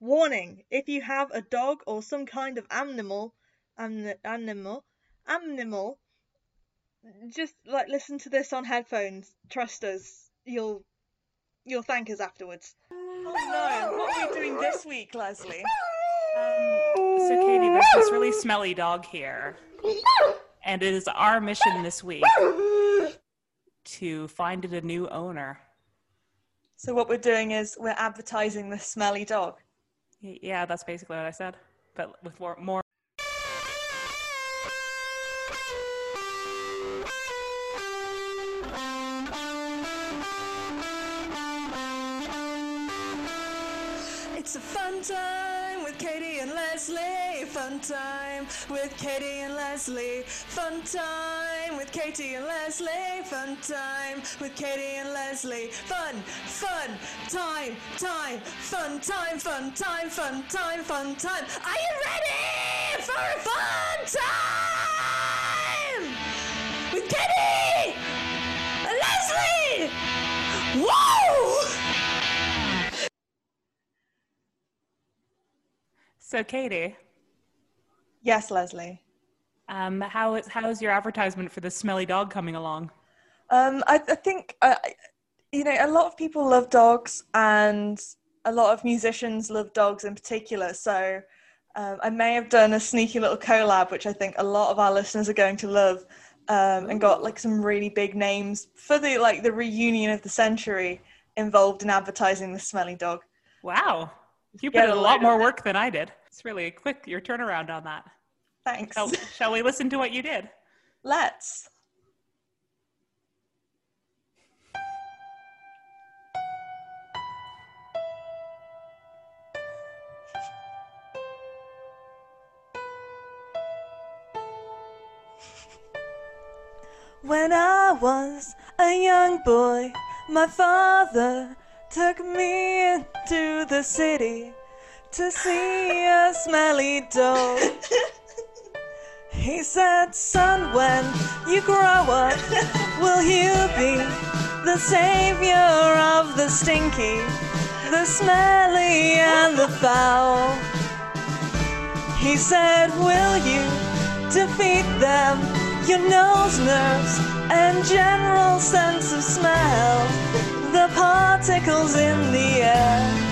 Warning: If you have a dog or some kind of animal, an- animal, animal, just like listen to this on headphones. Trust us. You'll you'll thank us afterwards. Oh no, what are we doing this week, Leslie? Um, so, Katie, there's this really smelly dog here, and it is our mission this week to find it a new owner. So what we're doing is we're advertising the smelly dog. Yeah, that's basically what I said, but with more more. It's a fun time with Katie and Leslie. Fun time with Katie and Leslie. Fun time with Katie and Leslie. Fun time with Katie and Leslie. Fun, fun, time, time, fun time, fun time, fun time, fun time. Are you ready for a fun time with Katie and Leslie? Whoa! So, Katie, Yes, Leslie. Um, how is how is your advertisement for the smelly dog coming along? Um, I, I think uh, you know a lot of people love dogs, and a lot of musicians love dogs in particular. So um, I may have done a sneaky little collab, which I think a lot of our listeners are going to love, um, and got like some really big names for the like the reunion of the century involved in advertising the smelly dog. Wow, you put in a a lot more work than I did. It's really quick your turnaround on that. Thanks. Shall, shall we listen to what you did? Let's. When I was a young boy, my father took me into the city to see a smelly dog. He said, Son, when you grow up, will you be the savior of the stinky, the smelly, and the foul? He said, Will you defeat them? Your nose nerves and general sense of smell, the particles in the air.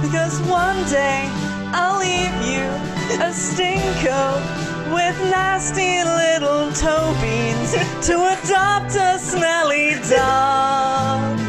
Because one day I'll leave you a stinko with nasty little toe beans to adopt a smelly dog.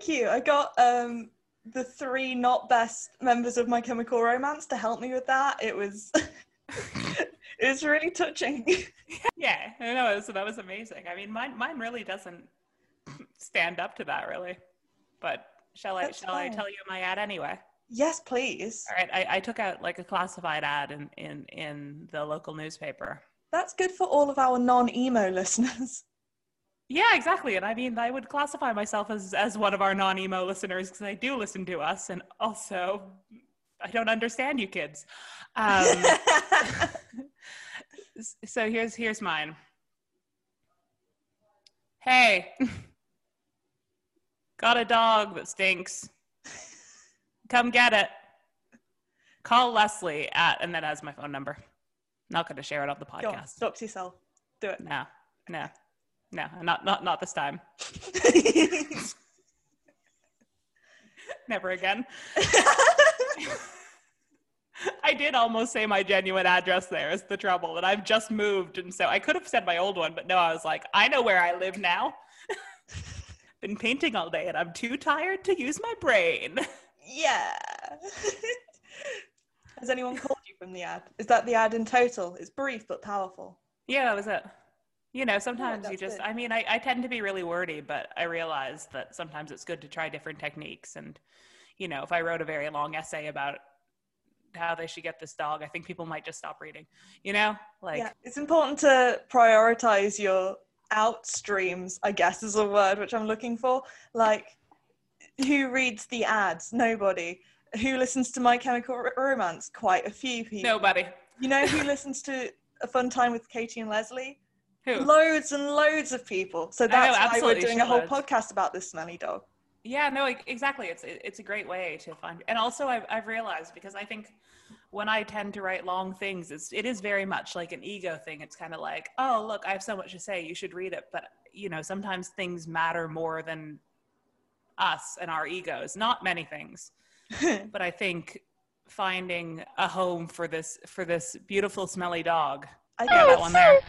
Thank you. I got um the three not best members of My Chemical Romance to help me with that. It was it was really touching. Yeah, I know. So that was amazing. I mean, mine mine really doesn't stand up to that, really. But shall I That's shall I tell you my ad anyway? yes, please. All right, I, I took out like a classified ad in, in in the local newspaper. That's good for all of our non-emo listeners. Yeah, exactly. And I mean, I would classify myself as as one of our non emo listeners because I do listen to us, and also I don't understand you kids. Um, so here's here's mine. Hey, got a dog that stinks. Come get it. Call Leslie at, and that has my phone number. Not going to share it on the podcast. dox yourself. Do it. No, no, no, not not not this time. Never again. I did almost say my genuine address there is the trouble that I've just moved and so I could have said my old one but no I was like I know where I live now. Been painting all day and I'm too tired to use my brain. Yeah. Has anyone called you from the ad? Is that the ad in total? It's brief but powerful. Yeah, that was it. You know, sometimes you just, good. I mean, I, I tend to be really wordy, but I realize that sometimes it's good to try different techniques. And, you know, if I wrote a very long essay about how they should get this dog, I think people might just stop reading, you know? Like, yeah, it's important to prioritize your outstreams, I guess is a word which I'm looking for. Like, who reads the ads? Nobody. Who listens to My Chemical R- Romance? Quite a few people. nobody. You know who listens to A Fun Time with Katie and Leslie? Who? Loads and loads of people. So know, that's why we're doing a whole shitloads. podcast about this smelly dog. Yeah, no, exactly. It's it's a great way to find, and also I've I've realized because I think when I tend to write long things, it's it is very much like an ego thing. It's kind of like, oh, look, I have so much to say, you should read it. But you know, sometimes things matter more than us and our egos. Not many things, but I think finding a home for this for this beautiful smelly dog. I Yeah, get that one there.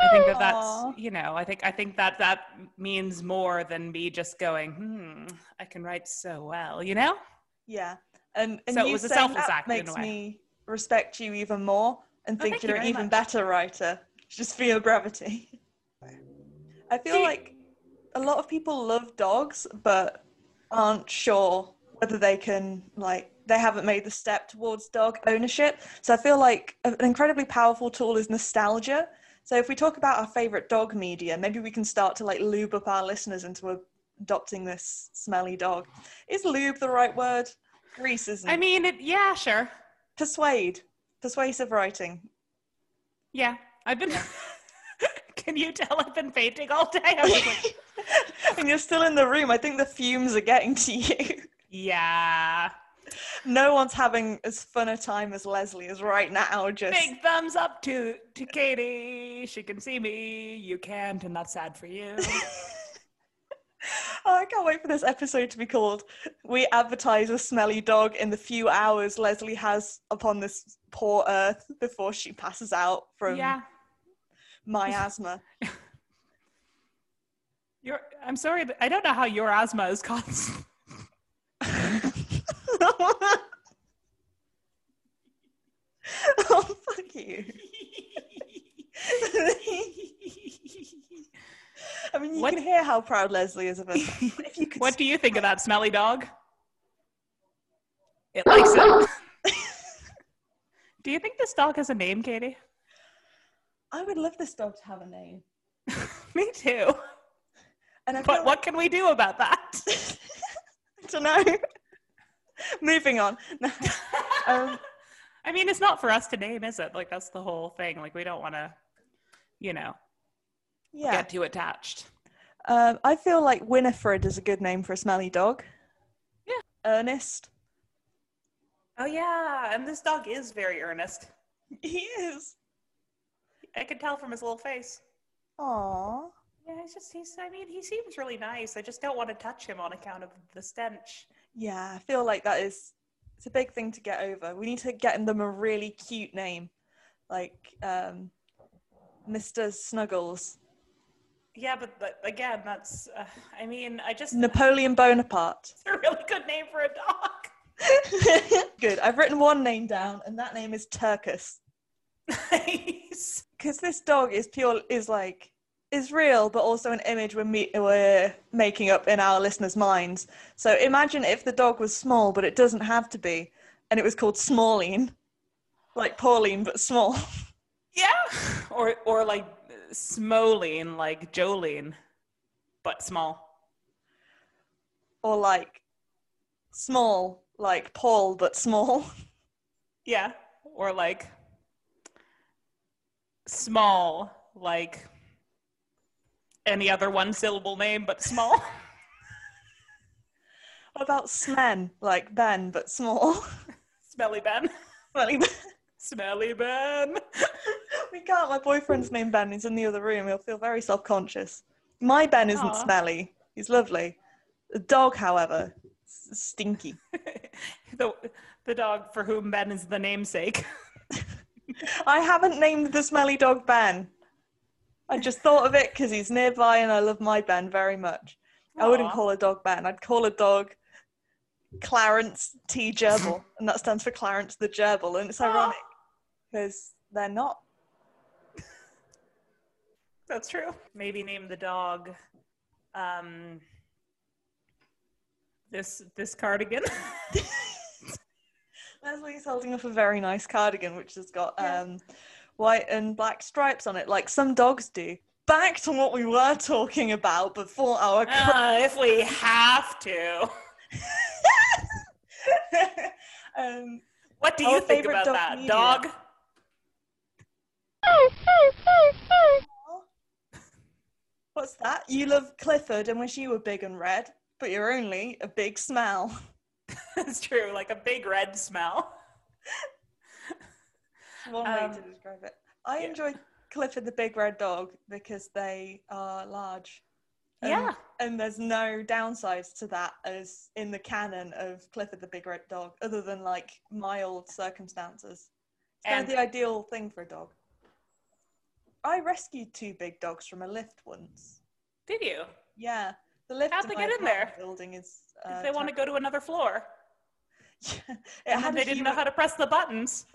I think that that's you know I think I think that that means more than me just going hmm I can write so well you know Yeah, and and So it was a saying selfless that act in a makes way. me respect you even more and Oh, think thank you you're an even much. better writer just for your gravity. I feel See- like a lot of people love dogs, but aren't sure whether they can like they haven't made the step towards dog ownership. So I feel like an incredibly powerful tool is nostalgia. So if we talk about our favorite dog media, maybe we can start to like lube up our listeners into adopting this smelly dog. Is lube the right word? Grease isn't. I mean it yeah sure persuade, persuasive writing. yeah I've been can you tell I've been painting all day like and you're still in the room. I think the fumes are getting to you. yeah no one's having as fun a time as Leslie is right now. Just big thumbs up to to Katie she can see me you can't and that's sad for you oh, I can't wait for this episode to be called "We Advertise a Smelly Dog in the Few Hours Leslie Has Upon This Poor Earth Before She Passes Out from yeah miasma." Your, I'm sorry, but I don't know how your asthma is caused. oh, fuck you. I mean, you What- can hear how proud Leslie is of us. If you could what do you think of that smelly dog? It likes it. do you think this dog has a name, Katie? I would love this dog to have a name. Me too. And I But what can we do about that? I don't know. Moving on. Um, I mean, it's not for us to name, is it? Like that's the whole thing. Like we don't want to, you know, yeah. get too attached. Um, I feel like Winifred is a good name for a smelly dog. Yeah. Ernest. Oh yeah, and this dog is very earnest. He is. I can tell from his little face. Aww. Yeah, he's just he's I mean, he seems really nice. I just don't want to touch him on account of the stench. Yeah, I feel like that is it's a big thing to get over. We need to get them a really cute name, like um, Mr. Snuggles, Yeah, but, but again, that's uh, I mean, I just Napoleon Bonaparte. it's a really good name for a dog. Good. I've written one name down, and that name is Turkus. Nice. Because this dog is pure is like is real, but also an image we're me- we're making up in our listeners' minds. So imagine if the dog was small, but it doesn't have to be, and it was called Smalline, like Pauline but small. Yeah. Or or like Smoline, like Jolene, but small. or like small, like Paul but small. Yeah. Or like small, like any other one syllable name but small. What about Smen, like Ben but small? Smelly Ben. Smelly Ben. Smelly Ben. we can't. My boyfriend's name Ben. He's in the other room. He'll feel very self-conscious. My Ben isn't Aw. smelly. He's lovely. The dog, however, stinky. the, the dog for whom Ben is the namesake. I haven't named the smelly dog Ben. I just thought of it because he's nearby and I love my Ben very much. I wouldn't call a dog Ben. I'd call a dog Clarence T. Gerbil, and that stands for Clarence the Gerbil, and it's ironic because they're not. That's true. Maybe name the dog um this this cardigan. Leslie's holding up a very nice cardigan, which has got Yeah. um, white and black stripes on it, like some dogs do. Back to what we were talking about before our. uh, if we have to. um, What do you think about dog that? media. Dog? what's that? You love Clifford and wish you were big and red, but you're only a big smell. It's true, like a big red smell. One way Um, to describe it. I yeah. enjoy Clifford the big red dog because they are large. Um, Yeah. And there's no downsides to that as in the canon of Clifford the big red dog, other than like mild circumstances. It's kind of the ideal thing for a dog. I rescued two big dogs from a lift once. Did you? Yeah. The lift How'd they get in there? building is If uh, they want to go to another floor. it And they didn't huge- know how to press the buttons.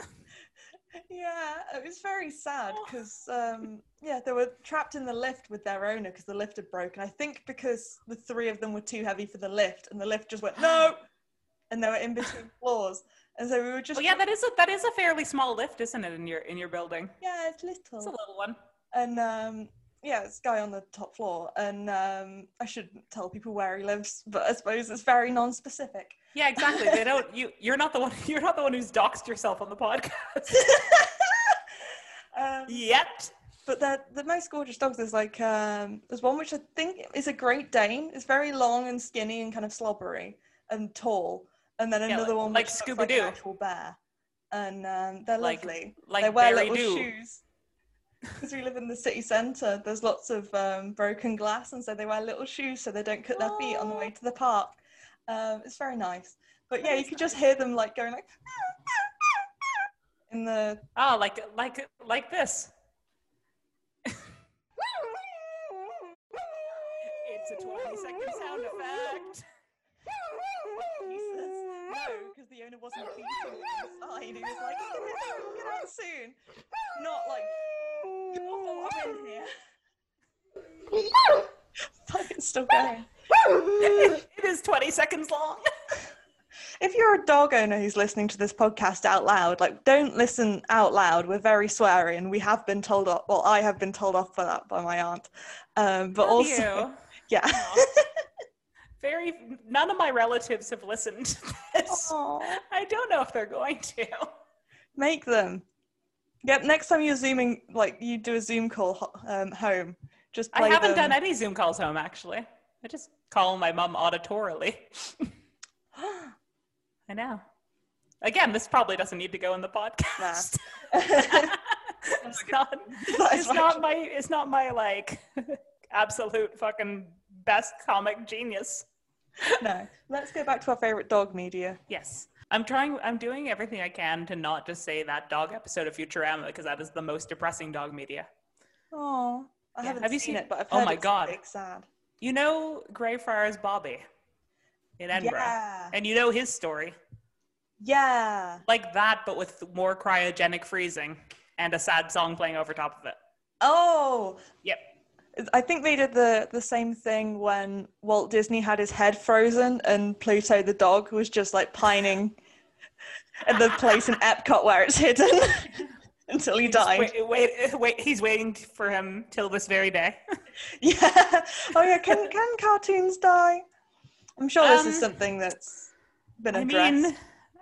Yeah, it was very sad Oh. because um, yeah, they were trapped in the lift with their owner because the lift had broken. I think because the three of them were too heavy for the lift, and the lift just went no, and they were in between floors, and so we were just Oh yeah, that is a that is a fairly small lift, isn't it, in your in your building? yeah, it's little. It's a little, little one. and um, yeah, it's a guy on the top floor, and um, I shouldn't tell people where he lives, but I suppose it's very non-specific. Yeah, exactly. They don't you you're not the one you're not the one who's doxed yourself on the podcast. um, Yet. But they're the most gorgeous dogs. is like um, there's one which I think is a Great Dane. It's very long and skinny and kind of slobbery and tall. And then Yeah, another like- one like which like Scooby-Doo. actual bear. And um, they're Like- lovely. like they wear Barry little Doo. shoes. Because we live in the city centre, there's lots of um, broken glass, and so they wear little shoes so they don't cut their feet on the way to the park. Um, it's very nice. But yeah, you could just hear them like going like in the Oh, like like like this. It's a 20 second sound effect. Jesus. No, because the owner wasn't him inside. He was like, get out soon. Not like, oh, I'm in here. Fuck, it's still going. it is 20 seconds long. If you're a dog owner who's listening to this podcast out loud, like, don't listen out loud. We're very sweary, and we have been told off. Well, I have been told off for that by my aunt. Um, but Love also, you. yeah. Very none of my relatives have listened to this. Aw. I don't know if they're going to. Make them. Yep. Next time you're zooming, like you do a Zoom call ho- um, home, just I haven't them. done any Zoom calls home actually. I just call my mom auditorily. I know. Again, this probably doesn't need to go in the podcast. it's not. It's not my. It's not my like absolute fucking best comic genius. no. Let's go back to our favorite dog media. Yes. I'm trying, I'm doing everything I can to not just say that dog episode of Futurama because that is the most depressing dog media. Oh, I Yeah, haven't have you seen, seen- it, but I've Oh heard my it's God. big sad. You know Greyfriars Bobby in Edinburgh. Yeah. And you know his story. Yeah. Like that, but with more cryogenic freezing and a sad song playing over top of it. Oh, Yep. I think they did the the same thing when Walt Disney had his head frozen and Pluto the dog was just like pining at the place in Epcot where it's hidden until he He died. Wait, wait, wait, he's waiting for him till this very day. Yeah. Oh yeah. Can can cartoons die? I'm sure this is Um, something that's been I addressed. mean,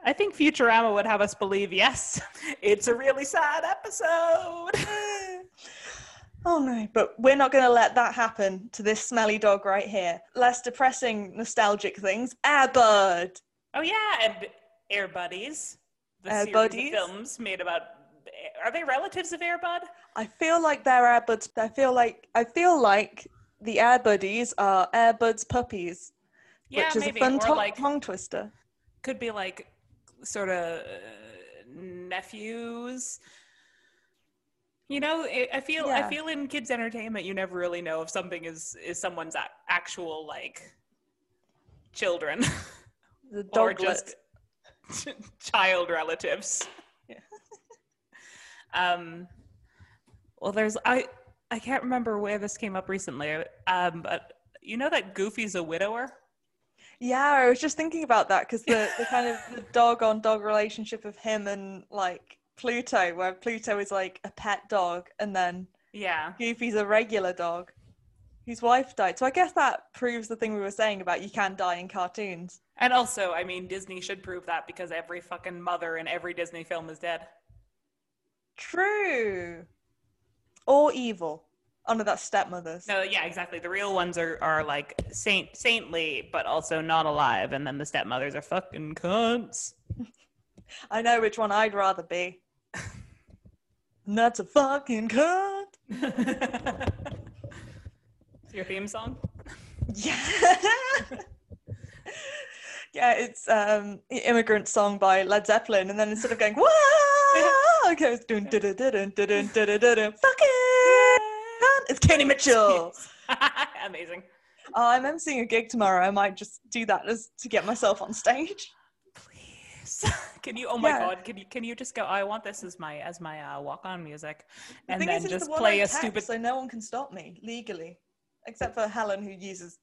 I think Futurama would have us believe yes, it's a really sad episode. Oh no, but we're not going to let that happen to this smelly dog right here. Less depressing, nostalgic things. Airbud. Oh yeah, and Air Buddies, the Air series Buddies? films made about. Are they relatives of Air Bud? I feel like they're Airbuds. I feel like I feel like the Air Buddies are Airbuds puppies, Yeah, which is maybe. a fun or tongue, like tongue twister. could be like sort of uh, nephews. You know, I I feel I feel in kids entertainment you never really know if something is is someone's actual like children The or just child relatives. Yeah. um, well, there's I I can't remember where this came up recently. Um, but you know that Goofy's a widower. Yeah, I was just thinking about that because the, the kind of the dog on dog relationship of him and like Pluto, where Pluto is like a pet dog and then Yeah, Goofy's a regular dog whose wife died. So I guess that proves the thing we were saying about you can die in cartoons. and also, I mean, Disney should prove that because every fucking mother in every Disney film is dead. True. Or evil. Oh no, that's stepmothers. No, yeah, exactly. The real ones are are like saint saintly, but also not alive, and then the stepmothers are fucking cunts. I know which one I'd rather be. That's a fucking cunt. It's your theme song. Yeah. yeah, it's um immigrant song by Led Zeppelin, and then instead of going wah, it goes dun dun dun dun dun dun dun dun dun dun fucking cunt. It's Kenny Mitchell. Amazing. Oh, I'm emceeing a gig tomorrow. I might just do that as to get myself on stage. Please. Can you? Oh my Yeah. god! Can you? Can you just go? I want this as my as my uh, walk on music, and thing then is, just the play a text, stupid. so no one can stop me legally, except for Helen, who uses,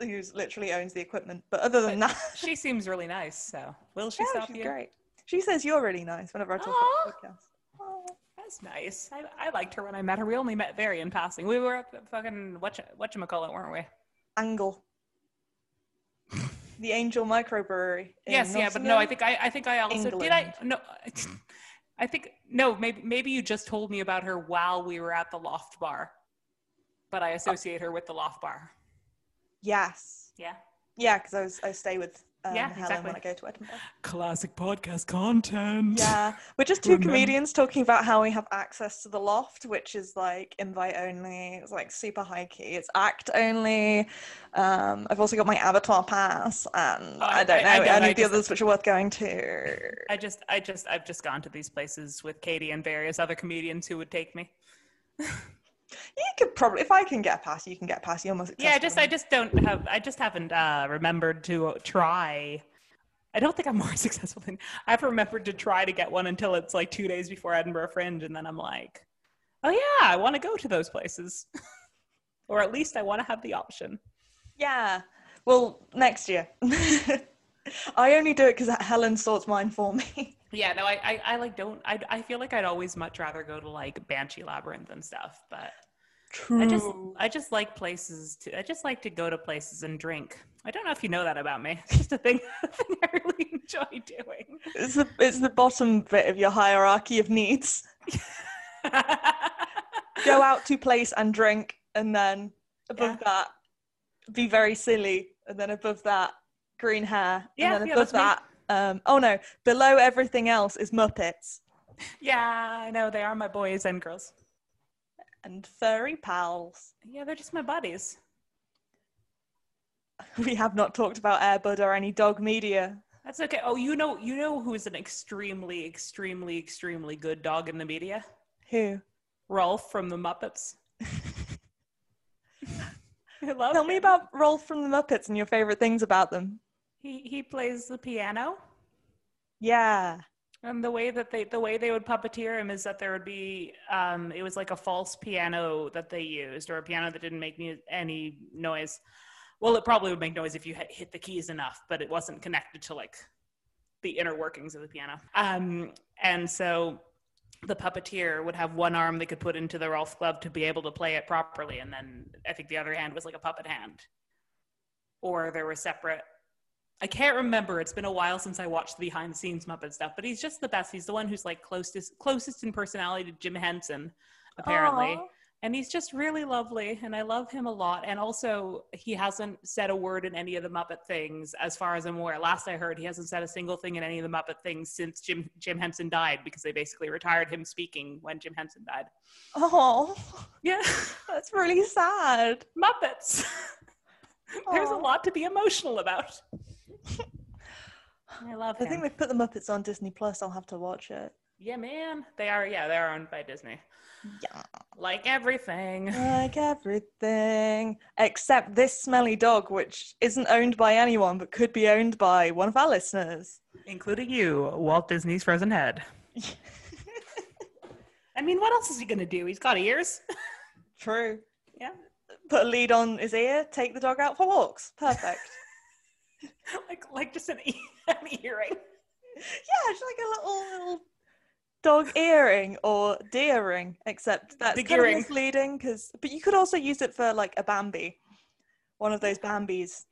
who's literally owns the equipment. But other than that, She seems really nice. So will she yeah, stop she's you? great. She says you're really nice whenever I talk Aw. about the podcast. That's nice. I, I liked her when I met her. We only met very in passing. We were at fucking what what you call it, weren't we? Angle. the Angel Microbrewery. yes, yeah, but no, I think I I think I also did. I no. I think no. Maybe maybe you just told me about her while we were at the Loft Bar, but I associate her with the Loft Bar. Yes. Yeah. Yeah, because I was I stay with um, Yeah, Helen exactly. when I go to Edinburgh. Classic podcast content. Yeah, we're just two comedians talking about how we have access to the loft, which is like invite only. It's like super high key. It's act only. Um, I've also got my avatar pass, and Oh, I, I- don't know I- I don't, any I of the just- others which are worth going to. I just, I just, I've just gone to these places with Katie and various other comedians who would take me. You could probably, if I can get a pass, you can get a pass. you almost. Yeah, I just, I just don't have, I just haven't uh, remembered to try. I don't think I'm more successful than I haven't remembered to try to get one until it's like two days before Edinburgh Fringe, and then I'm like, oh yeah, I want to go to those places, or at least I want to have the option. Yeah. Well, next year. I only do it because Helen sorts mine for me. Yeah, no, I, I, I like don't. I, I feel like I'd always much rather go to like Banshee Labyrinth and stuff, but True. I just I just like places to I just like to go to places and drink. I don't know if you know that about me. It's just a thing, a thing I really enjoy doing. It's the it's the bottom bit of your hierarchy of needs. Go out to place and drink, and then above that, be very silly, and then above that, green hair, Yeah, and then yeah, above that, um, oh no, below everything else is Muppets yeah, I know they are my boys and girls. and furry pals. Yeah, they're just my buddies. We have not talked about Airbud or any dog media. That's okay. Oh, you know, you know who is an extremely, extremely, extremely good dog in the media? Who? Rowlf from the Muppets. I love Tell me about Rowlf from the Muppets and your favorite things about them. He he plays the piano. Yeah. And the way that they the way they would puppeteer him is that there would be um it was like a false piano that they used or a piano that didn't make mu- any noise. Well, it probably would make noise if you hit the keys enough, but it wasn't connected to like the inner workings of the piano. Um and so the puppeteer would have one arm they could put into the Rowlf glove to be able to play it properly and then I think the other hand was like a puppet hand. Or there were separate I can't remember. It's been a while since I watched the behind the scenes Muppet stuff, but he's just the best. He's the one who's like closest closest in personality to Jim Henson, apparently. Aw. And he's just really lovely, and I love him a lot. And also, he hasn't said a word in any of the Muppet things, as far as I'm aware. Last I heard, he hasn't said a single thing in any of the Muppet things since Jim Jim Henson died, because they basically retired him speaking when Jim Henson died. Oh, Yeah, that's really sad. Muppets. There's a lot to be emotional about. I love I him. think they've put the Muppets on Disney Plus. I'll have to watch it. Yeah, man. They are. Yeah, they are owned by Disney. Yeah. Like everything. Like everything. Except this smelly dog, which isn't owned by anyone but could be owned by one of our listeners. Including you, Walt Disney's frozen head. I mean, what else is he gonna do? He's got ears. True. Yeah. Put a lead on his ear, take the dog out for walks. Perfect. like, like just an, e- an earring. yeah, it's like a little little dog earring or deer ring, except that's Big kind earring. of misleading because. But you could also use it for like a Bambi, one of those Bambis.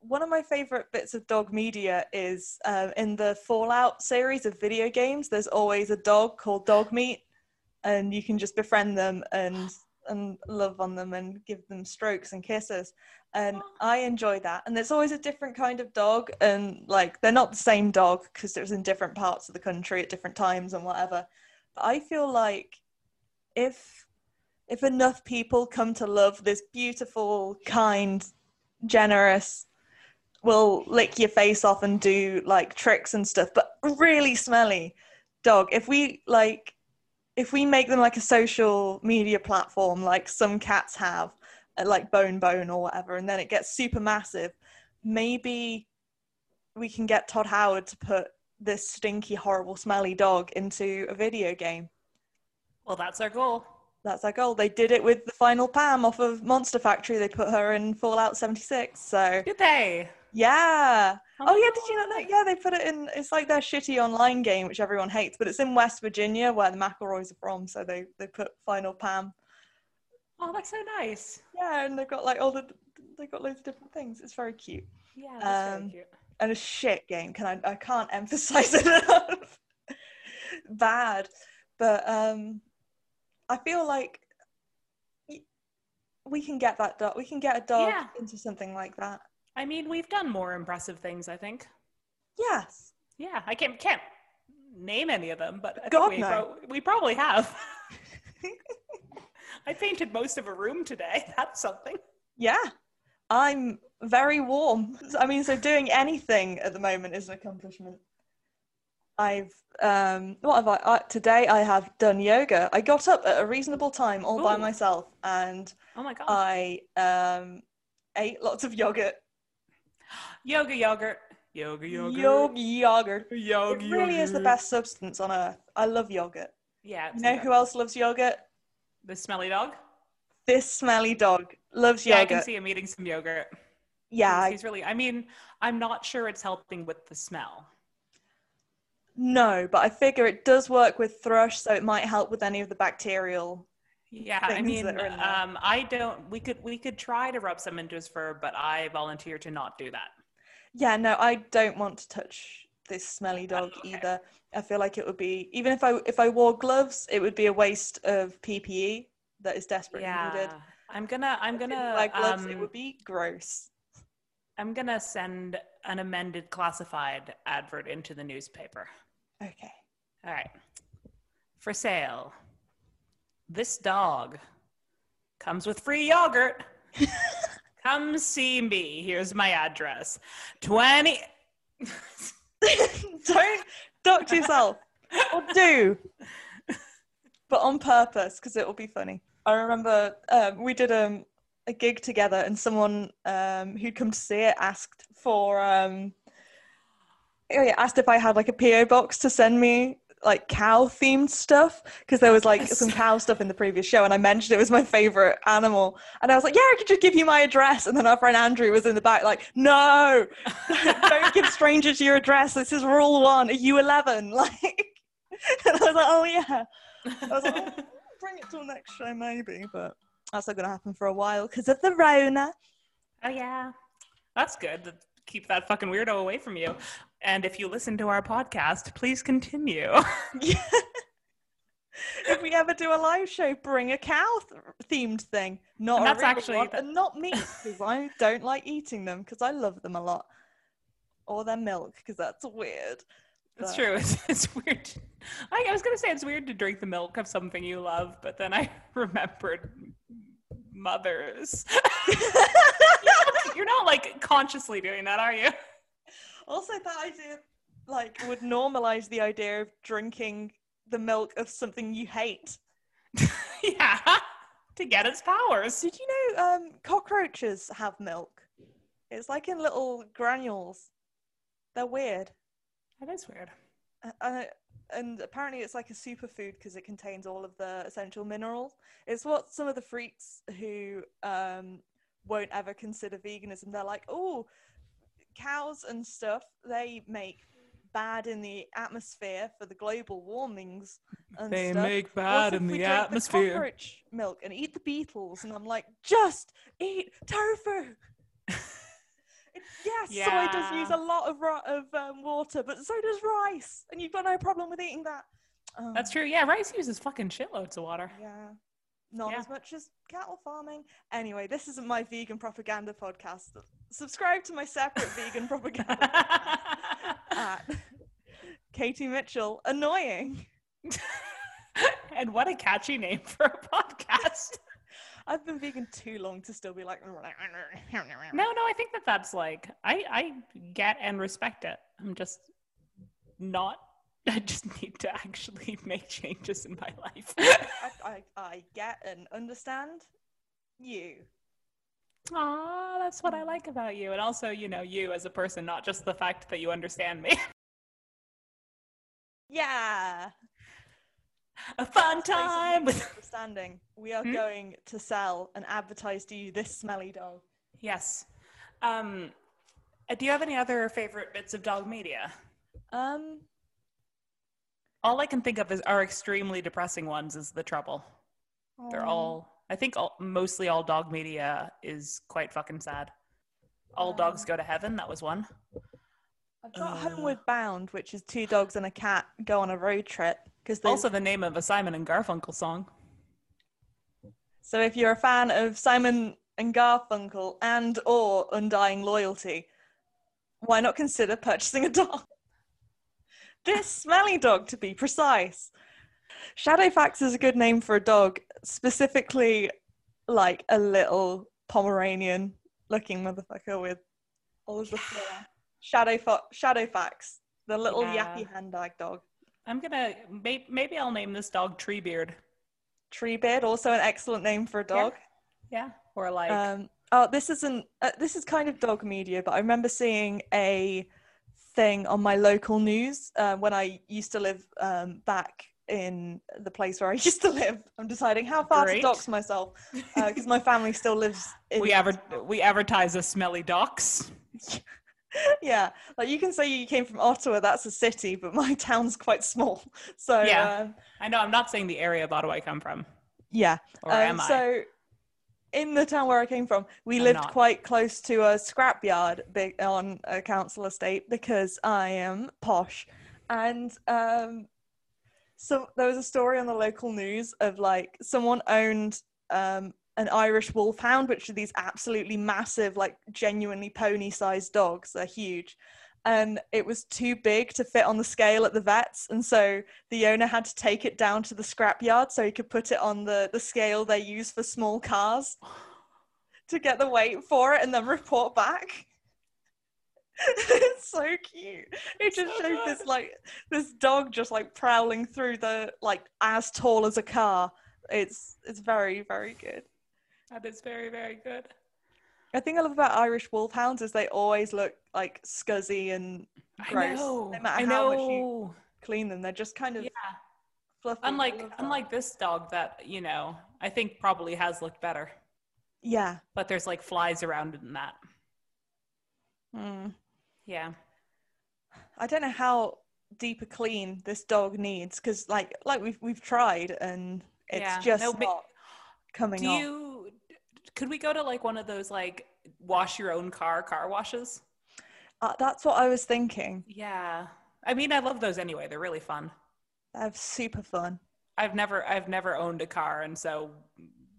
One of my favorite bits of dog media is um, in the Fallout series of video games. There's always a dog called Dog Meat, and you can just befriend them and and love on them and give them strokes and kisses and oh. I enjoy that. And there's always a different kind of dog, and like they're not the same dog because it was in different parts of the country at different times and whatever. But I feel like if if enough people come to love this beautiful, kind, generous, will lick your face off and do like tricks and stuff, but really smelly dog. If we like, if we make them like a social media platform, like some cats have, Uh, like Bone Bone or whatever, and then it gets super massive, maybe we can get Todd Howard to put this stinky, horrible, smelly dog into a video game. Well, that's our goal. That's our goal. They did it with the final Pam off of Monster Factory. They put her in Fallout 76. So Did they? yeah. Oh Oh yeah, did you not know? Yeah, they put it in. It's like their shitty online game, which everyone hates, but it's in West Virginia where the McElroys are from. So they they put Final Pam. Oh, that's so nice. Yeah, and they've got like all the they've got loads of different things. It's very cute Yeah, that's Um, really cute. and a shit game. Can I? I can't emphasize it enough. Bad, but um, I feel like we can get that dog. We can get a dog Yeah. into something like that. I mean, we've done more impressive things, I think. Yes. Yeah, I can't can't name any of them, but God, we, no. pro- we probably have. I painted most of a room today. That's something. Yeah, I'm very warm. I mean, so doing anything at the moment is an accomplishment. I've um, what have I uh, today? I have done yoga. I got up at a reasonable time all by myself, and Oh my god. I um, ate lots of yogurt. yoga yogurt. Yoga yogurt. Yoga yogurt. Yoga It really is the best substance on earth. I love yogurt. Yeah. You know who else loves yogurt? The smelly dog. This smelly dog loves Yeah, I can see him eating some yogurt. yeah, He's, really. I mean, I'm not sure it's helping with the smell. no, but I figure it does work with thrush, so it might help with any of the bacterial Yeah, I mean, that are in there. um, I don't. We could we could try to rub some into his fur, but I volunteer to not do that. Yeah, no, I don't want to touch this smelly dog okay. either. I feel like it would be even if I if I wore gloves, it would be a waste of PPE that is desperately Yeah, needed. I'm gonna. I'm If I didn't gonna. like gloves, it um, would be gross. I'm gonna send an amended classified advert into the newspaper. Okay. All right. For sale. This dog comes with free yogurt. Come see me. Here's my address. 20 don't dox yourself. or do. But on purpose, because it will be funny. I remember um, we did um, a gig together, and someone um, who'd come to see it asked for um, oh asked if I had like a PO box to send me like cow themed stuff because there was like Yes. some cow stuff in the previous show and I mentioned it was my favorite animal and I was like yeah I could just give you my address and then our friend Andrew was in the back like no don't give strangers your address this is rule one are you 11 like and I was like oh yeah I was like oh, bring it till next show maybe but that's not gonna happen for a while because of the Rona Oh yeah. That's good. To Keep that fucking weirdo away from you. And if you listen to our podcast, please continue. Yeah. if we ever do a live show, bring a cow th- themed thing. Not And that's actually one, the- and not meat because I don't like eating them because I love them a lot, or their milk because that's weird. It's But- true. It's, it's weird. I, I was gonna say it's weird to drink the milk of something you love, but then I remembered mothers. You're not like consciously doing that, are you? also, that idea like would normalize the idea of drinking the milk of something you hate. yeah, to get its powers. Did you know um, cockroaches have milk? It's like in little granules. They're weird. That is weird. Uh, uh, and apparently it's like a superfood because it contains all of the essential minerals. It's what some of the freaks who um, won't ever consider veganism, they're like, oh, cows and stuff, they make bad in the atmosphere for the global warmings and They stuff. make bad in the atmosphere. cockroach milk and eat the beetles, and I'm like, just eat tofu. It- yes, soy does use a lot of of um, water, but so does rice, and you've got no problem with eating that. Um, That's true. Yeah, rice uses fucking shitloads of water. Yeah, not Yeah. as much as cattle farming. Anyway, this isn't my vegan propaganda podcast. Subscribe to my separate vegan propaganda at Katie Mitchell. Annoying. and what a catchy name for a podcast. I've been vegan too long to still be like. No, no, I think that that's like I I get and respect it. I'm just not. I just need to actually make changes in my life. I, I, I get and understand you. Aw, that's what I like about you, and also you know you as a person, not just the fact that you understand me. Yeah. a fun time with. Understanding. We are Hmm? going to sell and advertise to you this smelly dog. Yes. Um, uh, do you have any other favorite bits of dog media? Um. All I can think of is are extremely depressing ones. Is the trouble? They're all. I think all, mostly all dog media is quite fucking sad. All dogs Um, go to heaven. That was one. I've got Uh, Homeward Bound, which is two dogs and a cat go on a road trip. Because Also, the name of a Simon and Garfunkel song. so if you're a fan of Simon and Garfunkel and or Undying Loyalty, why not consider purchasing a dog? This smelly dog, to be precise. Shadowfax is a good name for a dog, specifically like a little Pomeranian looking motherfucker with all of the flair. Shadowfa- Shadowfax, the little Yeah. yappy handbag dog. I'm gonna may, maybe I'll name this dog Treebeard. Treebeard, also an excellent name for a dog. Yeah, or like Um, oh, this isn't. Uh, this is kind of dog media, but I remember seeing a thing on my local news uh, when I used to live um, back in the place where I used to live. I'm deciding how far Great. to dox myself because my family still lives. In we adver- we advertise a smelly docs. yeah, like you can say you came from Ottawa. That's a city, but my town's quite small. So Yeah. um, I know I'm not saying the area of Ottawa I come from, yeah. or Um, am I? So, in the town where I came from, we I'm lived not. quite close to a scrapyard big on a council estate because I am posh, and um, so there was a story on the local news of like someone owned um an Irish wolfhound, which are these absolutely massive, like genuinely pony-sized dogs. They're huge. And it was too big to fit on the scale at the vets, and so the owner had to take it down to the scrapyard so he could put it on the, the scale they use for small cars to get the weight for it and then report back. it's so cute. It just So shows this like this dog just like prowling through the like as tall as a car. It's it's very, very good. that is very very good. I think I love about Irish wolfhounds is they always look like scuzzy and gross. I know. No matter I how much you- clean them. They're just kind of Yeah. fluffy. Unlike unlike this dog that you know I think probably has looked better, yeah. but there's like flies around in that. Mm. Yeah. I don't know how deep a clean this dog needs because like like we've we've tried and it's Yeah. just No, not coming Do off. you? Could we go to like one of those like wash your own car car washes? Uh, that's what I was thinking. Yeah. I mean, I love those anyway. They're really fun. They're super fun. I've never I've never owned a car, and so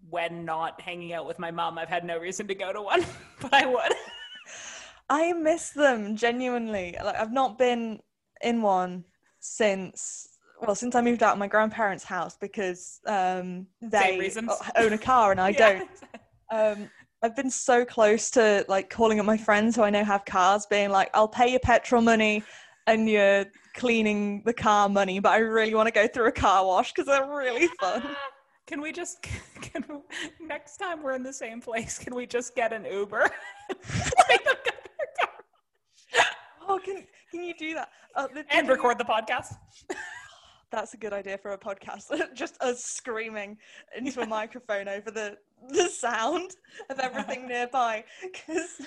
when not hanging out with my mom, I've had no reason to go to one, but I would. I miss them genuinely. Like I've not been in one since well since I moved out of my grandparents' house because um they own a car and I Yeah. don't. Um I've been so close to like calling up my friends who I know have cars being like I'll pay your petrol money and you're cleaning the car money, but I really want to go through a car wash because they're really fun. Can we just can we, next time we're in the same place? Can we just get an Uber? Take them to their car Oh, can can you do that? Uh, and record the podcast. That's a good idea for a podcast. Just us screaming into a microphone over the the sound of everything nearby. Because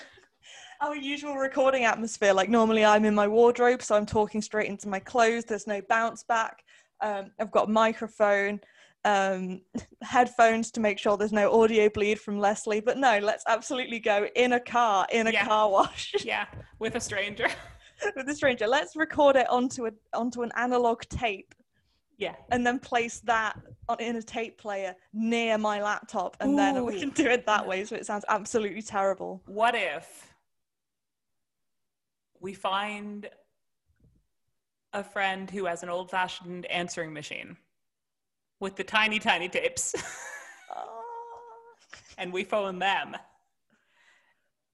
our usual recording atmosphere, like normally I'm in my wardrobe, so I'm talking straight into my clothes. There's no bounce back. Um, I've got a microphone, um, headphones to make sure there's no audio bleed from Leslie. But no, let's absolutely go in a car, in a Yeah. car wash Yeah, with a stranger. with a stranger. Let's record it onto a onto an analog tape Yeah. and then place that on, in a tape player near my laptop, and then we can do it that way. So it sounds absolutely terrible. What if we find a friend who has an old fashioned answering machine with the tiny, tiny tapes ah. and we phone them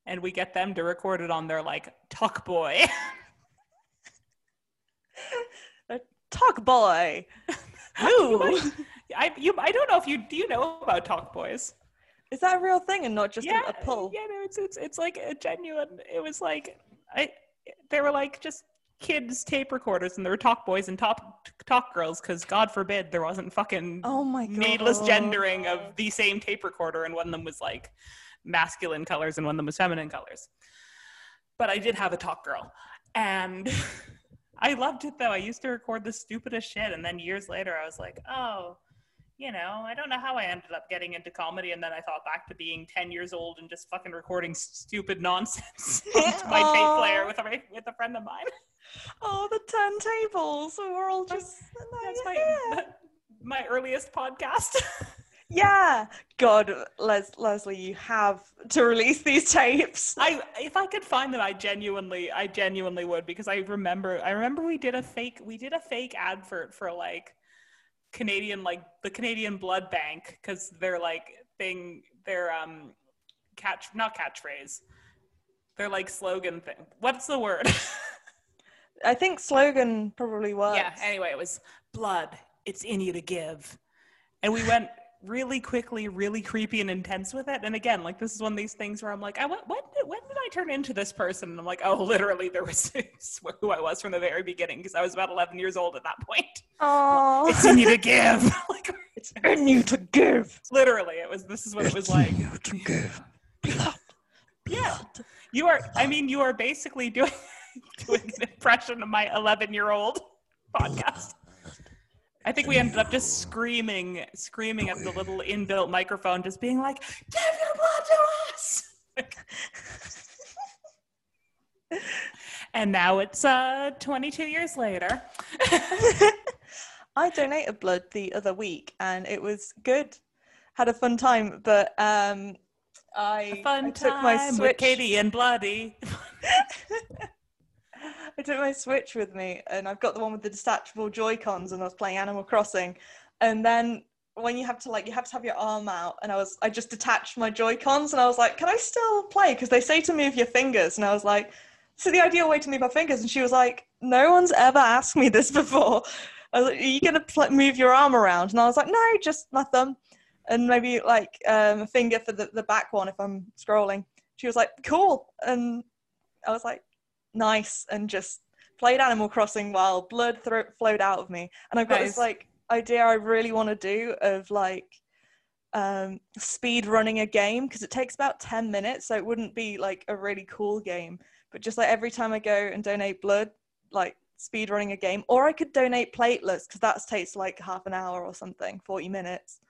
and we get them to record it on their like talk boy. Talk boy. Who I you I don't know if you do you know about talk boys. is that a real thing and not just a, a pull? Yeah, no, it's it's it's like a genuine. It was like I. They were like just kids tape recorders, and there were talk boys and talk talk girls, because God forbid there wasn't fucking Oh my god. needless gendering of the same tape recorder, and one of them was like masculine colors, and one of them was feminine colors. But I did have a talk girl, and. I loved it though. I used to record the stupidest shit, and then years later, I was like, "Oh, you know, I don't know how I ended up getting into comedy, and then I thought back to being 10 years old and just fucking recording stupid nonsense onto my tape player with a, with a friend of mine. Oh, the turntables. We're all just. That's my, my earliest podcast. Yeah. God, Les- Leslie, you have to release these tapes. I, if I could find them, I genuinely, I genuinely would because I remember, I remember we did a fake, we did a fake advert for like Canadian, like the Canadian Blood Bank because they're like thing, their um catch, not catchphrase they're like slogan thing. What's the word? I think slogan probably was Yeah, anyway, it was blood. It's in you to give. And we went really quickly, really creepy and intense with it. And again, like this is one of these things where I'm like, I went, when did, when did I turn into this person? And I'm like, oh, literally, there was who I was from the very beginning because I was about 11 years old at that point. Oh, It's in you to give. like, it's in you to give. literally, it was. This is what it was like. you to give. Blood. Yeah, you are. I mean, you are basically doing doing an impression of my 11 year old podcast. I think we ended up just screaming, screaming at the little inbuilt microphone, just being like, "Give your blood to us!" and now it's uh 22 years later. I donated blood the other week and it was good. Had a fun time, but um, I, Fun I took my time with switch. Katie and Bloody. I took my Switch with me, and I've got the one with the detachable Joy Cons, and I was playing Animal Crossing. And then when you have to like, you have to have your arm out, and I was, I just detached my Joy Cons, and I was like, can I still play? Because they say to move your fingers, and I was like, so the ideal way to move my fingers, and she was like, no one's ever asked me this before. I was like, are you gonna pl- move your arm around? And I was like, no, just my thumb, and maybe like um, a finger for the the back one if I'm scrolling. She was like, cool, and I was like nice and just played Animal Crossing while blood thro- flowed out of me. And I've got Nice. this like idea I really want to do of like um, speed running a game because it takes about 10 minutes. So it wouldn't be like a really cool game, but just like every time I go and donate blood, like speed running a game, or I could donate platelets because that takes like half an hour or something, 40 minutes.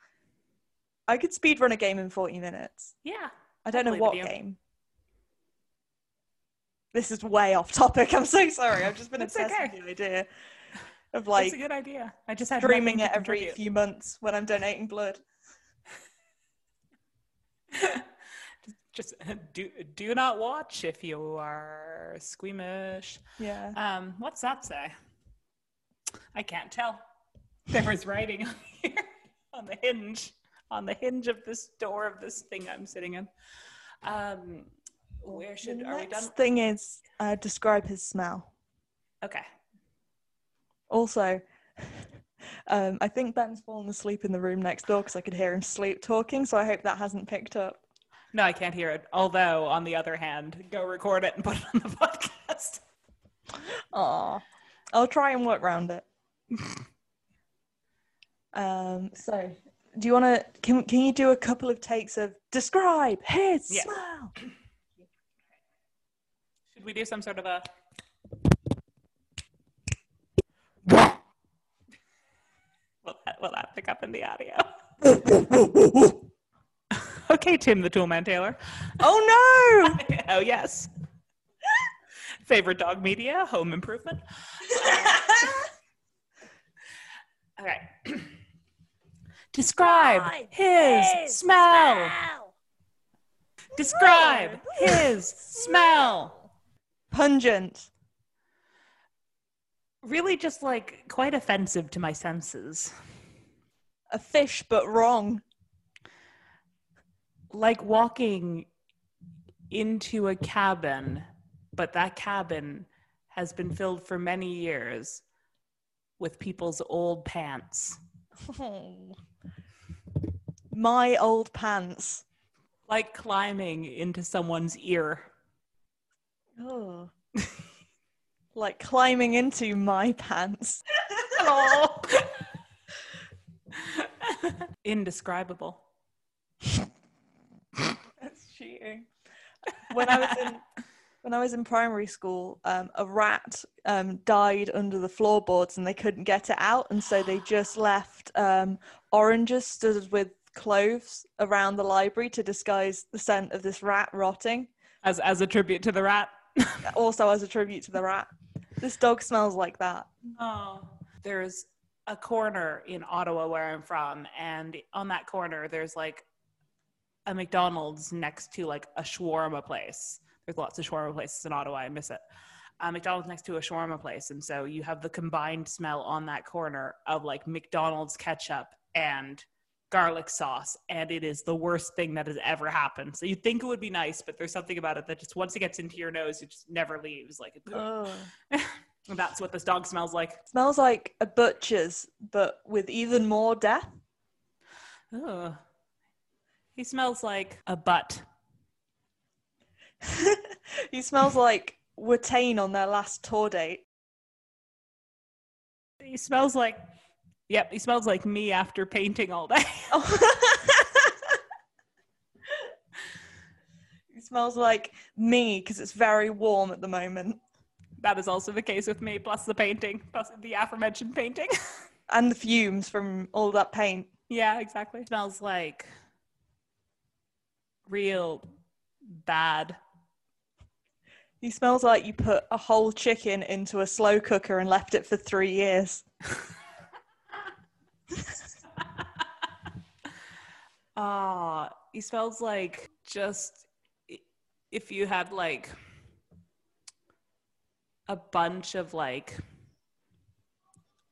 I could speed run a game in 40 minutes. Yeah. I don't know what game. This is way off topic. I'm so sorry. I've just been obsessed okay. with the idea of like. It's a good idea. I just had nothing it every contribute. few months when I'm donating blood. just do do not watch if you are squeamish. Yeah. Um, what's that say? I can't tell. There was writing on here on the hinge on the hinge of this door of this thing I'm sitting in. Um, where should the are we next done? thing is uh, describe his smell. Okay. Also, um, I think Ben's fallen asleep in the room next door because I could hear him sleep talking. So I hope that hasn't picked up. No, I can't hear it. Although, on the other hand, go record it and put it on the podcast. Aw, I'll try and work around it. um, so do you want to? Can can you do a couple of takes of describe his Yeah. smile? Should we do some sort of a? Will that, will that pick up in the audio? okay, Tim the Toolman Taylor. Oh no! oh yes. Favorite dog media, home improvement. Okay. Describe his, smell. Describe his smell. Pungent. Really, just like quite offensive to my senses. A fish, but wrong. Like walking into a cabin, but that cabin has been filled for many years with people's old pants. Oh. My old pants. Like climbing into someone's ear. Oh. like climbing into my pants. Oh. Indescribable. That's cheating. When I was in when I was in primary school, um, a rat um, died under the floorboards and they couldn't get it out, and so they just left um, oranges stood with cloves around the library to disguise the scent of this rat rotting. As as a tribute to the rat. Also, as a tribute to the rat, this dog smells like that. Oh. There's a corner in Ottawa where I'm from, and on that corner there's like a McDonald's next to like a shawarma place. There's lots of shawarma places in Ottawa. I miss it. McDonald's next to a shawarma place, and so you have the combined smell on that corner of like McDonald's ketchup and garlic sauce, and it is the worst thing that has ever happened. So you think it would be nice, but there's something about it that just once it gets into your nose, it just never leaves. Like Oh. that's what this dog smells like. Smells like a butcher's, but with even more death. Ugh. He smells like a butt. he smells like Watain on their last tour date. He smells like, yep, he smells like me after painting all day. Oh. he smells like me because it's very warm at the moment. that is also the case with me, plus the painting, plus the aforementioned painting. And the fumes from all that paint. yeah, exactly. Smells like real bad. He smells like you put a whole chicken into a slow cooker and left it for three years. Ah, he smells like just if you had like a bunch of like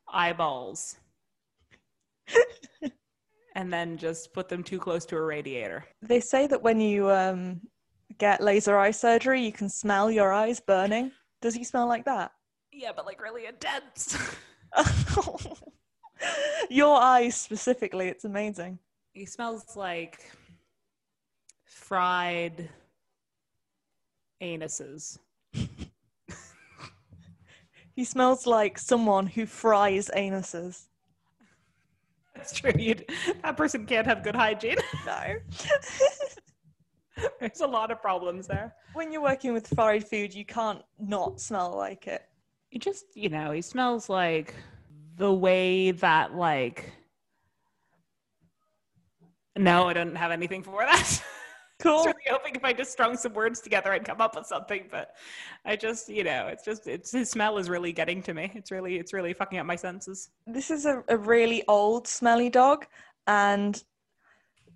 eyeballs and then just put them too close to a radiator. They say that when you um, get laser eye surgery, you can smell your eyes burning. Does he smell like that? Yeah, but like really intense. your eyes specifically, it's amazing. He smells like fried anuses. He smells like someone who fries anuses. That's true. You'd, that person can't have good hygiene. No. There's a lot of problems there. when you're working with fried food, you can't not smell like it. He just, you know, he smells like the way that, like, no, I don't have anything for that. I Cool. was really hoping if I just strung some words together, I'd come up with something, but I just, you know, it's just, it's his smell is really getting to me. It's really, it's really fucking up my senses. This is a, a really old, smelly dog. And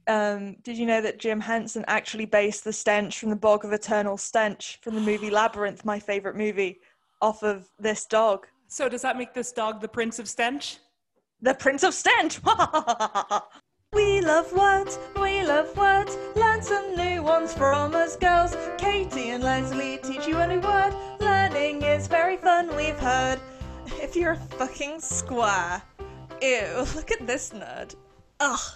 um, did you know that Jim Henson actually based the stench from the Bog of Eternal Stench from the movie Labyrinth, my favorite movie, off of this dog? So does that make this dog the Prince of Stench? The Prince of Stench! we love words, we love words. Learn some new ones from us girls. Katie and Leslie teach you a new word. learning is very fun, we've heard. If you're a fucking square. Ew, look at this nerd. Ugh.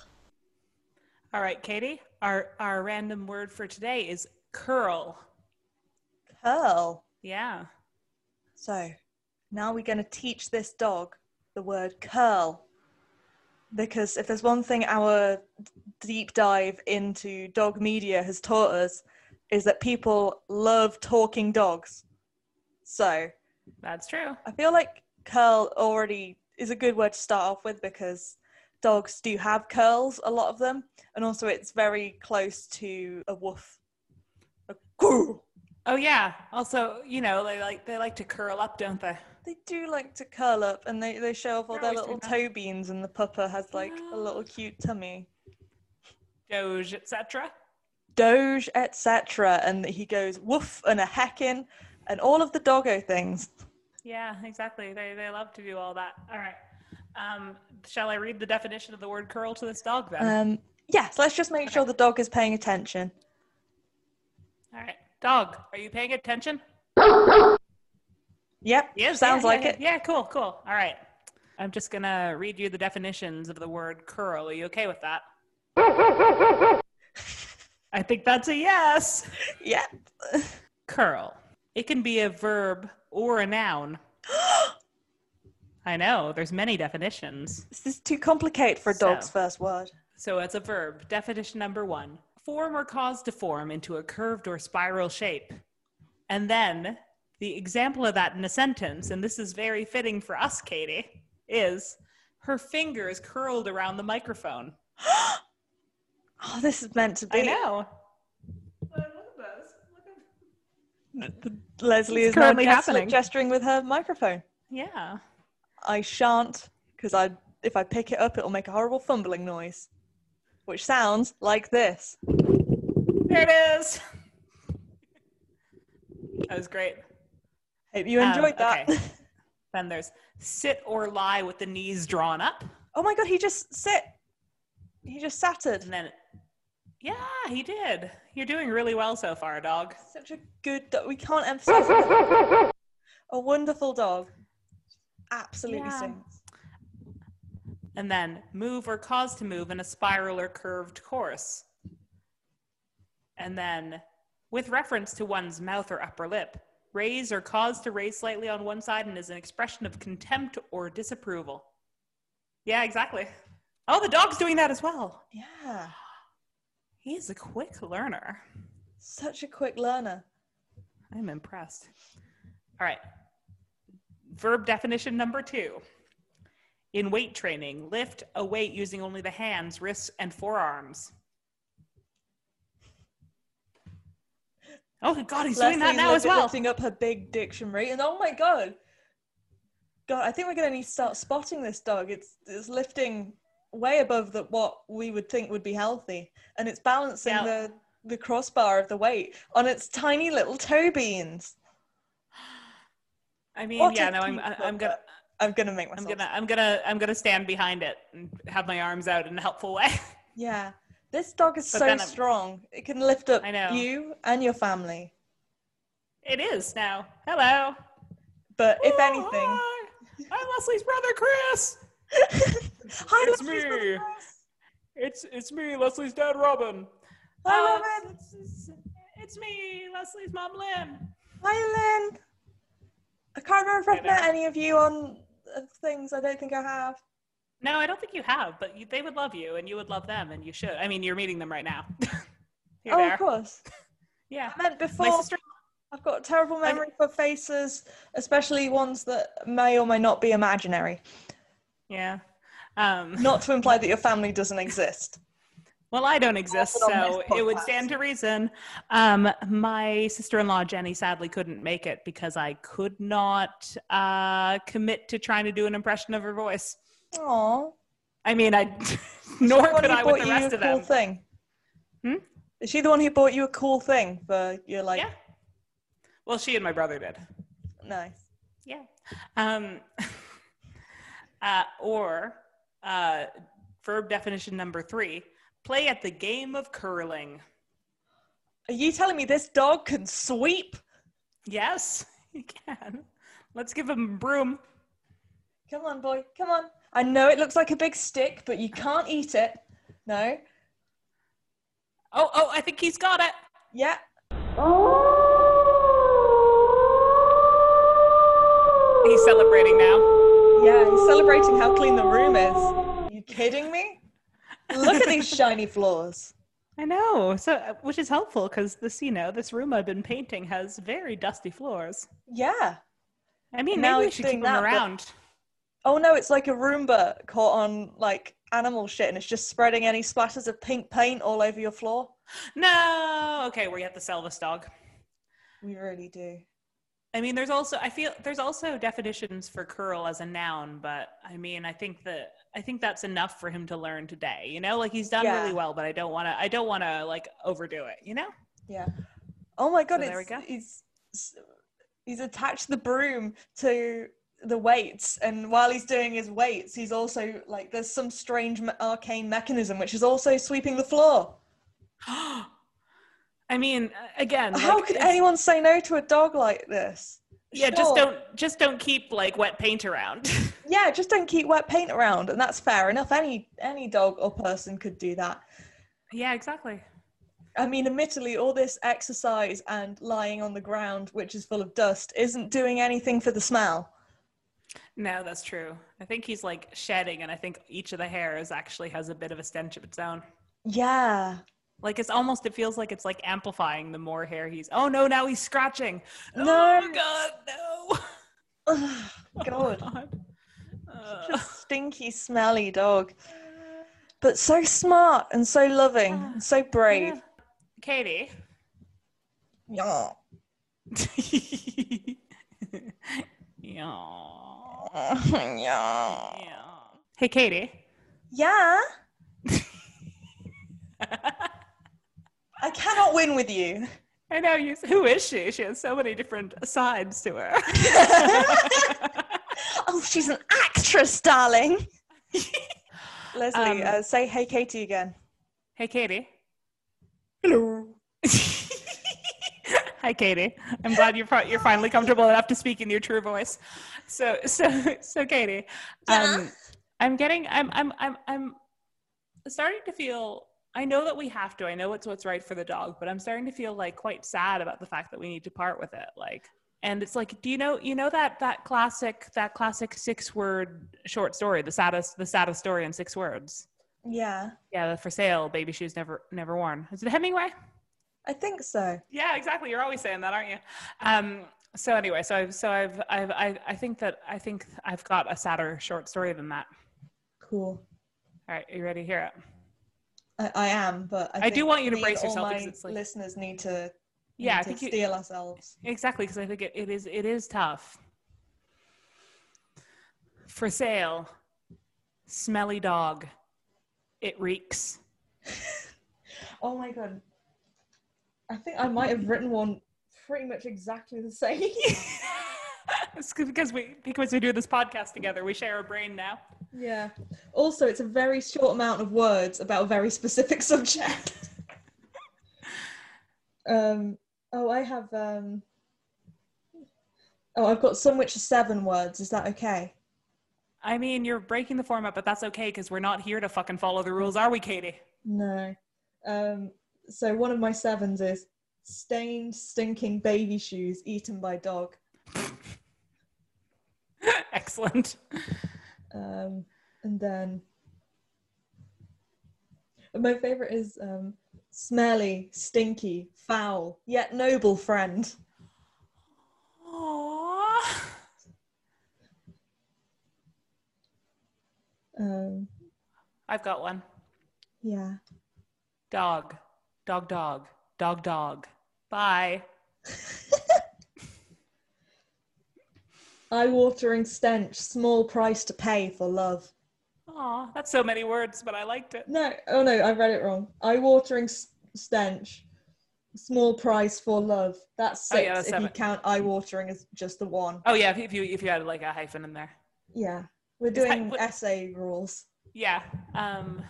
All right, Katie. Our our random word for today is curl. Curl. Yeah. So, now we're going to teach this dog the word curl. Because if there's one thing our deep dive into dog media has taught us, is that people love talking dogs. So, That's true. I feel like curl already is a good word to start off with because dogs do have curls, a lot of them, and also it's very close to a woof. A. Oh yeah. Also, you know, they like they like to curl up, don't they? They do like to curl up and they, they show off all their little toe beans and the pupper has like a little cute tummy. Doge, etc. Doge, etc. And he goes woof and a heckin' and all of the doggo things. Yeah, exactly. They they love to do all that. All right. Um, shall I read the definition of the word curl to this dog then? Um, yes, let's just make sure the dog is paying attention. all right. Dog, are you paying attention? Yep, Yes. sounds yeah, like yeah, it. Yeah, cool, cool. All right. I'm just gonna read you the definitions of the word curl. Are you okay with that? I think that's a yes. Yep. Curl. It can be a verb or a noun. I know, there's many definitions. This is too complicated for a dog's So. first word. So it's a verb. Definition number one form or cause to form into a curved or spiral shape. And then the example of that in a sentence, and this is very fitting for us, Katie, is her fingers curled around the microphone. Oh, this is meant to be. I know. Look at this. Leslie It's is currently happening. gesturing with her microphone. Yeah. I shan't, because I if I pick it up, it'll make a horrible fumbling noise, which sounds like this. There it is. That was great. You Um, enjoyed that. okay. Then there's sit or lie with the knees drawn up. oh my god, he just sit. He just satted. And then, yeah, he did. You're doing really well so far, dog. Such a good dog. We can't emphasize. A wonderful dog. Absolutely Yeah. sings. And then move or cause to move in a spiral or curved course. And then, with reference to one's mouth or upper lip, raise or cause to raise slightly on one side and is an expression of contempt or disapproval. Yeah, exactly. Oh, the dog's doing that as well. Yeah. He's a quick learner. Such a quick learner. I'm impressed. All right. Verb definition number two. In weight training, lift a weight using only the hands, wrists, and forearms. Oh God, he's doing that Leslie's now as well. Lifting up her big dictionary, and oh my god, God, I think we're gonna need to start spotting this dog. It's it's lifting way above the, what we would think would be healthy, and it's balancing Yeah. the the crossbar of the weight on its tiny little toe beans. I mean, What yeah, no, I'm, I'm gonna. I'm gonna make myself. I'm gonna, I'm gonna, I'm gonna stand behind it and have my arms out in a helpful way. Yeah, this dog is But so strong. It can lift up you and your family. it is now. Hello. But if Oh, anything, hi. I'm Leslie's brother, Chris. hi, it's Leslie's me. brother Chris. It's it's me, Leslie's dad, Robin. Hi, Uh, Robin. It's, it's, it's me, Leslie's mom, Lynn. Hi, Lynn. I can't remember if I've met any of you on uh, things. I don't think I have. No, I don't think you have, but you, they would love you, and you would love them, and you should. I mean, you're meeting them right now. Oh, there. of course. Yeah. I meant before. My sister. I've got a terrible memory for faces, especially ones that may or may not be imaginary. Yeah. Um, Not to imply that your family doesn't exist. Well, I don't exist, so it would stand to reason. Um, my sister-in-law Jenny sadly couldn't make it because I could not uh, commit to trying to do an impression of her voice. Aww. I mean, I nor could I with the you rest of cool them. thing? Hmm? Is she the one who bought you a cool thing for your like? Yeah. Well, she and my brother did. Nice. Yeah. Um, uh, or uh, verb definition number three: play at the game of curling. Are you telling me this dog can sweep? Yes, he can. Let's give him a broom. Come on, boy. Come on. I know it looks like a big stick, but you can't eat it. No. Oh, oh, I think he's got it. Yeah. Oh. He's celebrating now. Yeah, he's celebrating how clean the room is. Are you kidding me? Look at these shiny floors. I know. So, uh, which is helpful because this, you know, this room I've been painting has very dusty floors. Yeah. I mean, Now maybe we should keep them that, but- around. Oh no, it's like a Roomba caught on like animal shit and it's just spreading any splatters of pink paint all over your floor. No. Okay, we have to sell this dog. We really do. I mean, there's also I feel there's also definitions for curl as a noun, but I mean, I think that I think that's enough for him to learn today. You know, like he's done Yeah. really well, but I don't want to I don't want to like overdo it. You know? Yeah. Oh my god, So there we go. he's he's attached the broom to the weights and while he's doing his weights he's also like there's some strange arcane mechanism which is also sweeping the floor. I mean, again, how like, could anyone say no to a dog like this? Yeah, just don't just don't keep like wet paint around. yeah just don't keep wet paint around and that's fair enough. Any any dog or person could do that. Yeah, exactly. i mean admittedly all this exercise and lying on the ground which is full of dust isn't doing anything for the smell No, that's true. I think he's like shedding, and I think each of the hairs actually has a bit of a stench of its own. yeah Like it's almost, it feels like it's like amplifying the more hair he's. Oh no, now he's scratching. No. Oh God, no. Ugh, god God. Uh, Such a stinky, smelly dog. But so smart and so loving and so brave. yeah. Katie. Yeah. yeah. Yeah. Yeah. Hey, Katie. Yeah. I cannot win with you. I know you. Who is she? She has so many different sides to her. oh, she's an actress, darling. Leslie, Um, uh, say hey, Katie again. hey, Katie. Hello. Hi, Katie. I'm glad you're you're finally comfortable enough to speak in your true voice. So, so, so, Katie, Yeah. um, I'm getting, I'm, I'm, I'm, I'm starting to feel. I know that we have to. I know it's what's right for the dog, but I'm starting to feel like quite sad about the fact that we need to part with it. Like, and it's like, do you know, you know that that classic, that classic six word short story, the saddest, the saddest story in six words. Yeah, Yeah, the for sale baby shoes never, never worn. Is it Hemingway? I think so. Yeah, exactly. You're always saying that, aren't you? Um, so anyway, so I've, so I've, I've, I, I think that I think I've got a sadder short story than that. Cool. All right, are you ready to hear it? I, I am, but I, I do want you to brace and all yourself my like- listeners need to. Yeah, need I to think you- steal ourselves. Exactly, because I think it, it is, it is tough. For sale, smelly dog. It reeks. Oh my god. I think I might have written one pretty much exactly the same. it's because we because we do this podcast together. We share a brain now. yeah. Also, it's a very short amount of words about a very specific subject. um. Oh, I have. Um. Oh, I've got some which are seven words. Is that okay? I mean, you're breaking the format, but that's okay because we're not here to fucking follow the rules, are we, Katie? No. Um. So one of my sevens is stained, stinking baby shoes eaten by dog. Excellent. Um, and then my favorite is um, smelly, stinky, foul, yet noble friend. Aww. Um, I've got one. yeah. Dog, dog, dog, dog, dog. Bye. Eye-watering stench, small price to pay for love. Aw, that's so many words, but I liked it. No, oh no, I read it wrong. Eye-watering stench, small price for love. That's Oh, six yeah, that's if you count eye-watering as just the one. Oh yeah, if you if you, had like a hyphen in there. Yeah, we're that doing what- essay rules. Yeah. Um.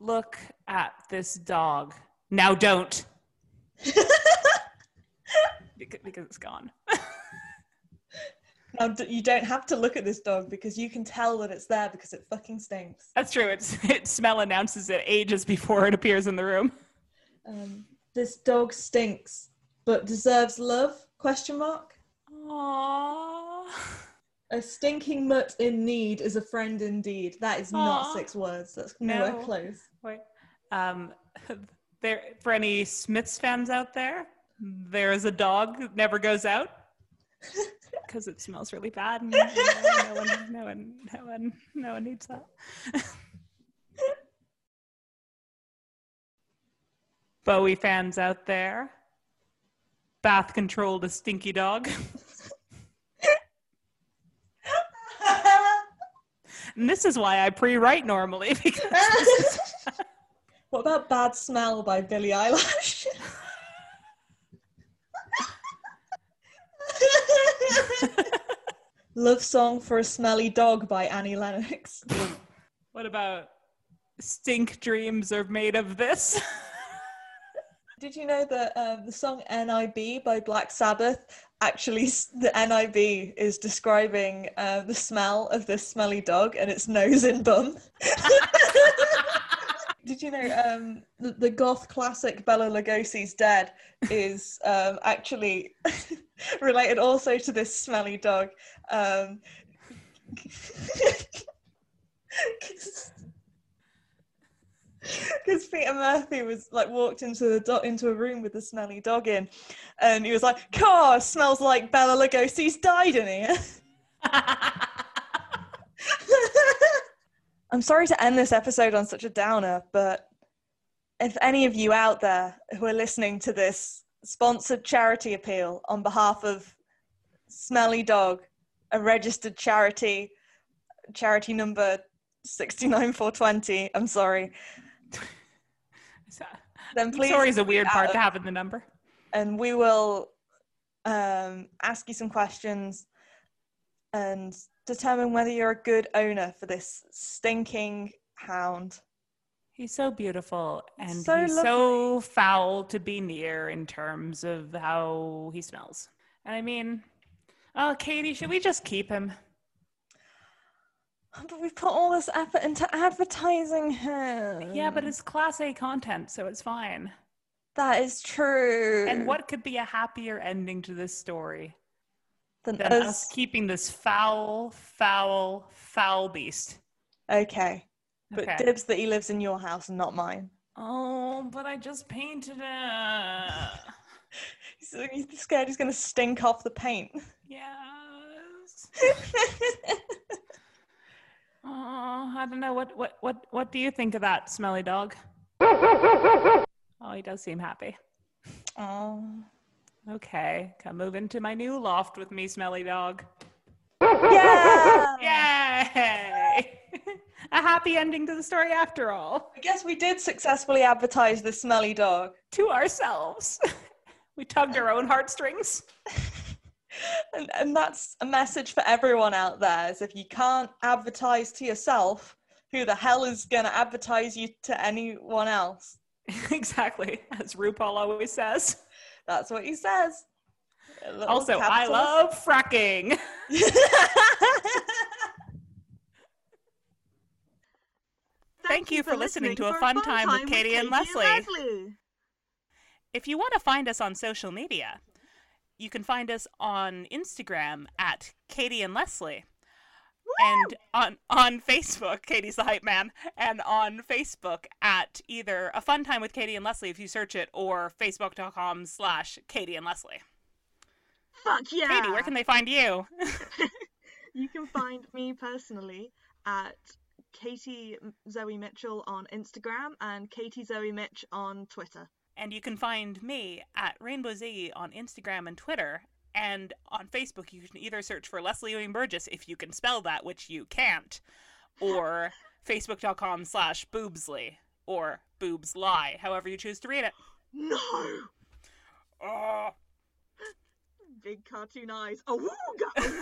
Look at this dog. Now don't. because, because it's gone. Now d- you don't have to look at this dog because you can tell that it's there because it fucking stinks. That's true. It's it smell announces it ages before it appears in the room. Um, this dog stinks, but deserves love? Question mark. Aww. A stinking mutt in need is a friend indeed. That is not six words. That's nowhere No. close. Wait. Um, there for any Smiths fans out there, there is a dog that never goes out because it smells really bad. And, you know, no one, no one, no one, no one needs that. Bowie fans out there, bath controlled a stinky dog. And this is why I pre-write normally because what about Bad Smell by Billie Eilish? Love Song for a Smelly Dog by Annie Lennox. What about stink dreams are made of this? Did you know that uh, the song NIB by Black Sabbath actually, the NIB is describing uh, the smell of this smelly dog and its nose and bum? Did you know um, the, the goth classic Bela Lugosi's Dead is um, actually related also to this smelly dog? Um, because Peter Murphy was like walked into the do- into a room with the smelly dog in, and he was like, "Car smells like Bela Lugosi's died in here." I'm sorry to end this episode on such a downer, but if any of you out there who are listening to this sponsored charity appeal on behalf of Smelly Dog, a registered charity, charity number 69420, I'm sorry, then please Sorry is a weird part to have in the number. and we will um, ask you some questions and determine whether you're a good owner for this stinking hound. He's so beautiful and So he's so foul to be near in terms of how he smells. And I mean, oh, Katie, should we just keep him? But we've put all this effort into advertising him. Yeah, but it's class A content, so it's fine. that is true. And what could be a happier ending to this story Than than us us? keeping this foul, foul, foul beast? Okay, but Okay. dibs that he lives in your house and not mine. Oh, but I just painted it. He's, he's scared he's going to stink off the paint. Yes. Oh, I don't know. What what what what do you think of that smelly dog? Oh, he does seem happy. oh. Okay, come move into my new loft with me, smelly dog. Yeah! Yay! A happy ending to the story after all. I guess we did successfully advertise the smelly dog. To ourselves. We tugged our own heartstrings. And, and that's a message for everyone out there is if you can't advertise to yourself, who the hell is going to advertise you to anyone else? exactly, as RuPaul always says. That's what he says. Also, I love fracking. Thank you for listening to A Fun Time with Katie and Leslie. If you want to find us on social media, you can find us on Instagram at Katie and Leslie. And on, on Facebook, Katie's the hype man, and on Facebook at either A Fun Time with Katie and Leslie if you search it, or facebook.com slash Katie and Leslie. Fuck yeah! Katie, where can they find you? You can find me personally at Katie Zoe Mitchell on Instagram and Katie Zoe Mitch on Twitter. And you can find me at Rainbow Z on Instagram and Twitter. And on Facebook, you can either search for Leslie Ewing Burgess if you can spell that, which you can't, or facebook.com slash boobsley or boobs lie, however you choose to read it. No! Oh. Big cartoon eyes. Awooga! awooga.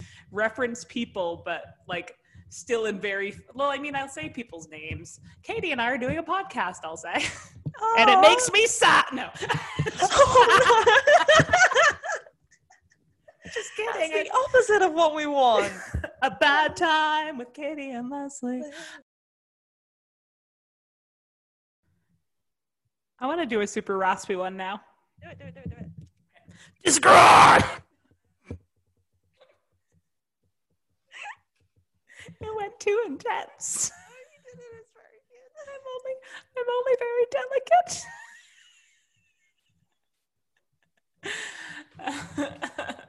Reference people, but like still in very well, I mean, I'll say people's names. Katie and I are doing a podcast, I'll say. and it makes me sad. No, Oh, just kidding. That's the opposite of what we want. a bad time with Katie and Leslie. I want to do a super raspy one now. do it, do it, do it, do it. It went too intense. I'm only very delicate.